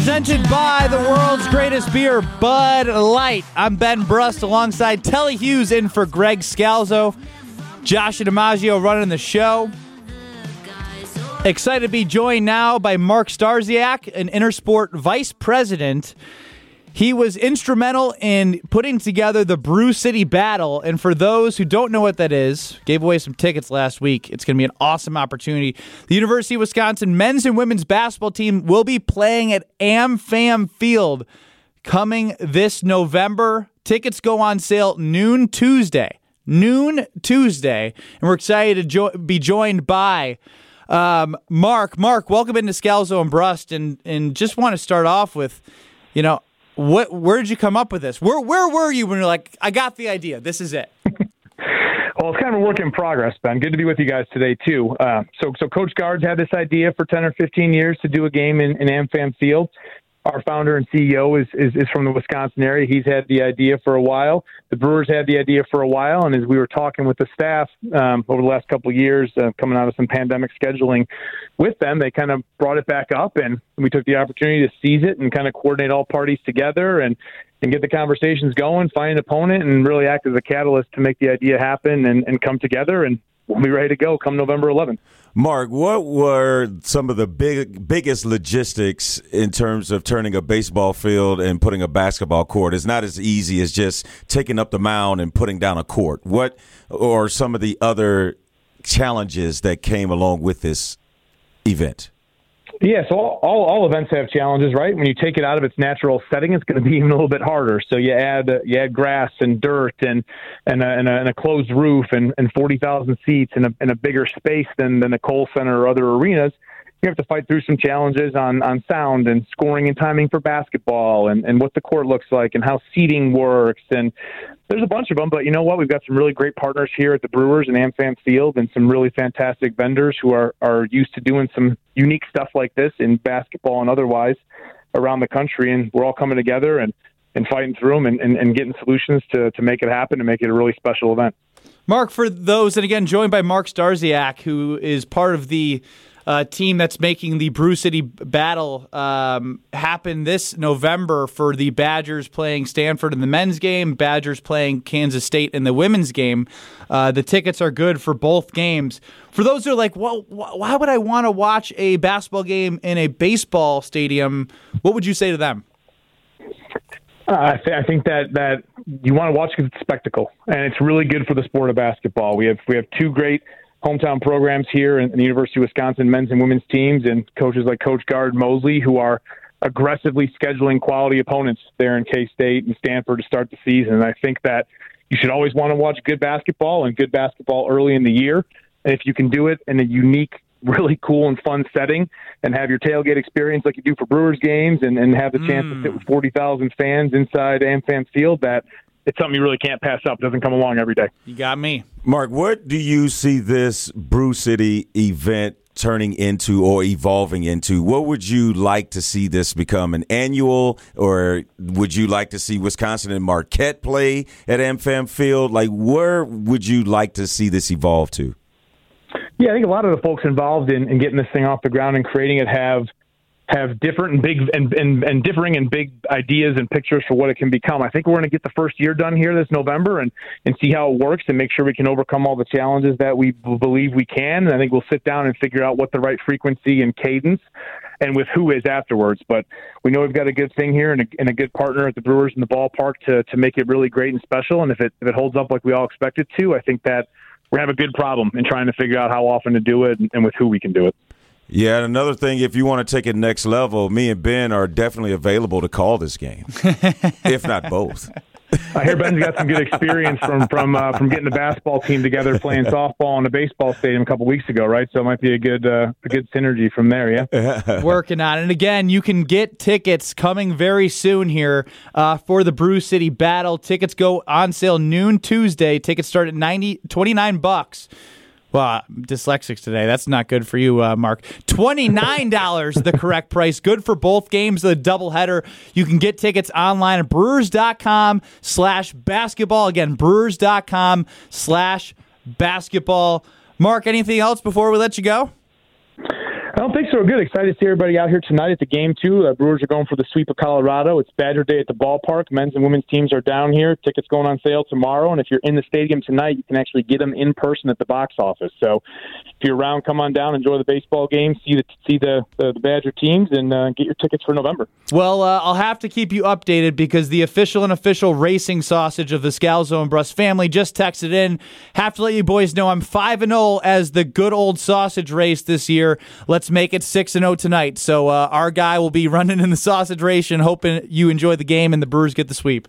presented by the world's greatest beer, Bud Light. I'm Ben Brust alongside Telly Hughes in for Greg Scalzo. Josh DiMaggio running the show. Excited to be joined now by Mark Starsiak, an Intersport vice president. He was instrumental in putting together the Brew City Battle. And for those who don't know what that is, gave away some tickets last week. It's going to be an awesome opportunity. The University of Wisconsin men's and women's basketball team will be playing at AmFam Field coming this November. Tickets go on sale noon Tuesday. Noon Tuesday. And we're excited to jo- be joined by um, Mark. Mark, welcome into Scalzo and Brust. And, and just want to start off with, you know, what? Where did you come up with this? Where Where were you when you're like, I got the idea. This is it. Well, it's kind of a work in progress, Ben. Good to be with you guys today too. Uh, so, so Coach Gard's had this idea for ten or fifteen years to do a game in, in AmFam Field our founder and CEO is, is, is from the Wisconsin area. He's had the idea for a while. The Brewers had the idea for a while, and as we were talking with the staff um, over the last couple of years, uh, coming out of some pandemic scheduling with them, they kind of brought it back up, and we took the opportunity to seize it and kind of coordinate all parties together and and get the conversations going, find an opponent, and really act as a catalyst to make the idea happen and, and come together. And we'll be ready to go come November 11th. Mark, what were some of the big biggest logistics in terms of turning a baseball field and putting a basketball court? It's not as easy as just taking up the mound and putting down a court. What or some of the other challenges that came along with this event? Yeah, so all, all, all events have challenges, right? When you take it out of its natural setting, it's going to be even a little bit harder. So you add uh, you add grass and dirt and and a, and a, and a closed roof and, and forty thousand seats and a, and a bigger space than than a Kohl Center or other arenas you have to fight through some challenges on, on sound and scoring and timing for basketball and, and what the court looks like and how seating works. And there's a bunch of them, but you know what? We've got some really great partners here at the Brewers and AmFam Field and some really fantastic vendors who are, are used to doing some unique stuff like this in basketball and otherwise around the country. And we're all coming together and, and fighting through them and, and, and getting solutions to, to make it happen and make it a really special event. Mark, for those, and again, joined by Mark Starsiak, who is part of the uh, team that's making the Brew City Battle um, happen this November for the Badgers playing Stanford in the men's game, Badgers playing Kansas State in the women's game. Uh, the tickets are good for both games. For those who are like, well, why would I want to watch a basketball game in a baseball stadium? What would you say to them? Uh, I, th- I, think that that you want to watch because it's spectacle, and it's really good for the sport of basketball. We have we have two great hometown programs here in, the University of Wisconsin men's and women's teams, and coaches like Coach Gard Moseley who are aggressively scheduling quality opponents there in K State and Stanford to start the season. And I think that you should always want to watch good basketball and good basketball early in the year. And if you can do it in a unique, really cool and fun setting and have your tailgate experience like you do for Brewers games and, and have the chance mm. to sit with 40,000 fans inside AmFam Field, that it's something you really can't pass up. It doesn't come along every day. You got me. Mark, what do you see this Brew City event turning into or evolving into? What would you like to see this become an annual, or would you like to see Wisconsin and Marquette play at AmFam Field? Like, where would you like to see this evolve to? Yeah, I think a lot of the folks involved in, in getting this thing off the ground and creating it have – have different and big and, and, and differing and big ideas and pictures for what it can become. I think we're going to get the first year done here this November and, and see how it works and make sure we can overcome all the challenges that we believe we can. And I think we'll sit down and figure out what the right frequency and cadence and with who is afterwards. But we know we've got a good thing here and a, and a good partner at the Brewers in the ballpark to, to make it really great and special. And if it, if it holds up like we all expect it to, I think that we have a good problem in trying to figure out how often to do it and, and with who we can do it. Yeah, and another thing, if you want to take it next level, me and Ben are definitely available to call this game, if not both. I hear Ben's got some good experience from from uh, from getting the basketball team together, playing softball in a baseball stadium a couple weeks ago, right? So it might be a good uh, a good synergy from there. Yeah, working on it. And again, you can get tickets coming very soon here uh, for the Brew City Battle. Tickets go on sale noon Tuesday. Tickets start at 90, 29 bucks. Well, I'm dyslexic today. That's not good for you, uh, Mark. $29, the correct price. Good for both games, the doubleheader. You can get tickets online at brewers.com slash basketball. Again, brewers.com slash basketball. Mark, anything else before we let you go? Don't think so. Good. Excited to see everybody out here tonight at the game too. Uh, Brewers are going for the sweep of Colorado. It's Badger Day at the ballpark. Men's and women's teams are down here. Tickets going on sale tomorrow, and if you're in the stadium tonight, you can actually get them in person at the box office. So, if you're around, come on down, enjoy the baseball game, see the see the the, the Badger teams, and uh, get your tickets for November. Well, uh, I'll have to keep you updated because the official and official racing sausage of the Scalzo and Brust family just texted in. Have to let you boys know I'm five and zero as the good old sausage race this year. Let's make it six and zero tonight. So uh, our guy will be running in the sausage race and hoping you enjoy the game and the Brewers get the sweep.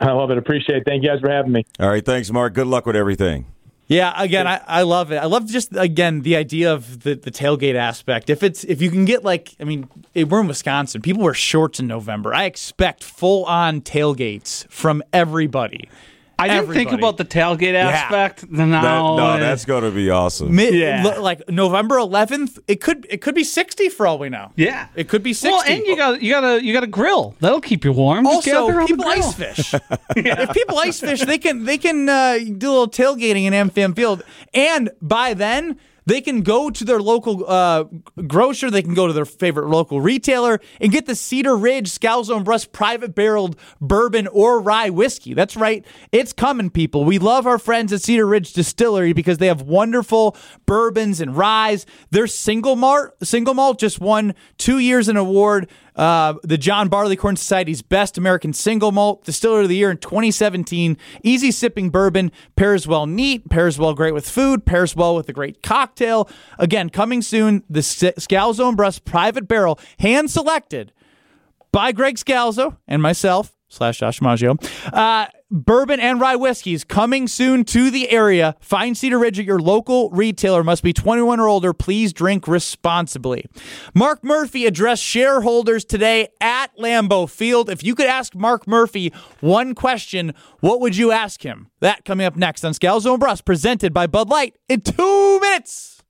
I love it. Appreciate it. Thank you guys for having me. All right, thanks, Mark. Good luck with everything. Yeah, again, I, I love it. I love just again the idea of the, the tailgate aspect. If it's if you can get like, I mean, we're in Wisconsin. People wear shorts in November. I expect full on tailgates from everybody. I didn't Everybody. think about the tailgate aspect. No, That- no, that's going to be awesome. Mid, Yeah. lo- like November 11th, it could it could be 60 for all we know. yeah. It could be 60. Well, and you got you got a you got a grill. That'll keep you warm. Just get there also the people ice fish. If people ice fish, they can they can uh, do a little tailgating in AmFam Field, and by then they can go to their local uh, grocer, they can go to their favorite local retailer, and get the Cedar Ridge Scalzo and Brust private barreled bourbon or rye whiskey. That's right, it's coming, people. We love our friends at Cedar Ridge Distillery because they have wonderful bourbons and ryes. Their single malt single malt just won two years an award uh, the John Barleycorn Society's Best American Single Malt Distiller of the Year in 2017. Easy sipping bourbon, pairs well neat, pairs well great with food, pairs well with a great cocktail. Again, coming soon, the Scalzo and Brust Private Barrel, hand selected by Greg Scalzo and myself slash Josh Maggio. Uh, bourbon and rye whiskeys coming soon to the area. Find Cedar Ridge at your local retailer. Must be 21 or older. Please drink responsibly. Mark Murphy addressed shareholders today at Lambeau Field. If you could ask Mark Murphy one question, what would you ask him? That coming up next on Scalzo and Brust, presented by Bud Light in two minutes.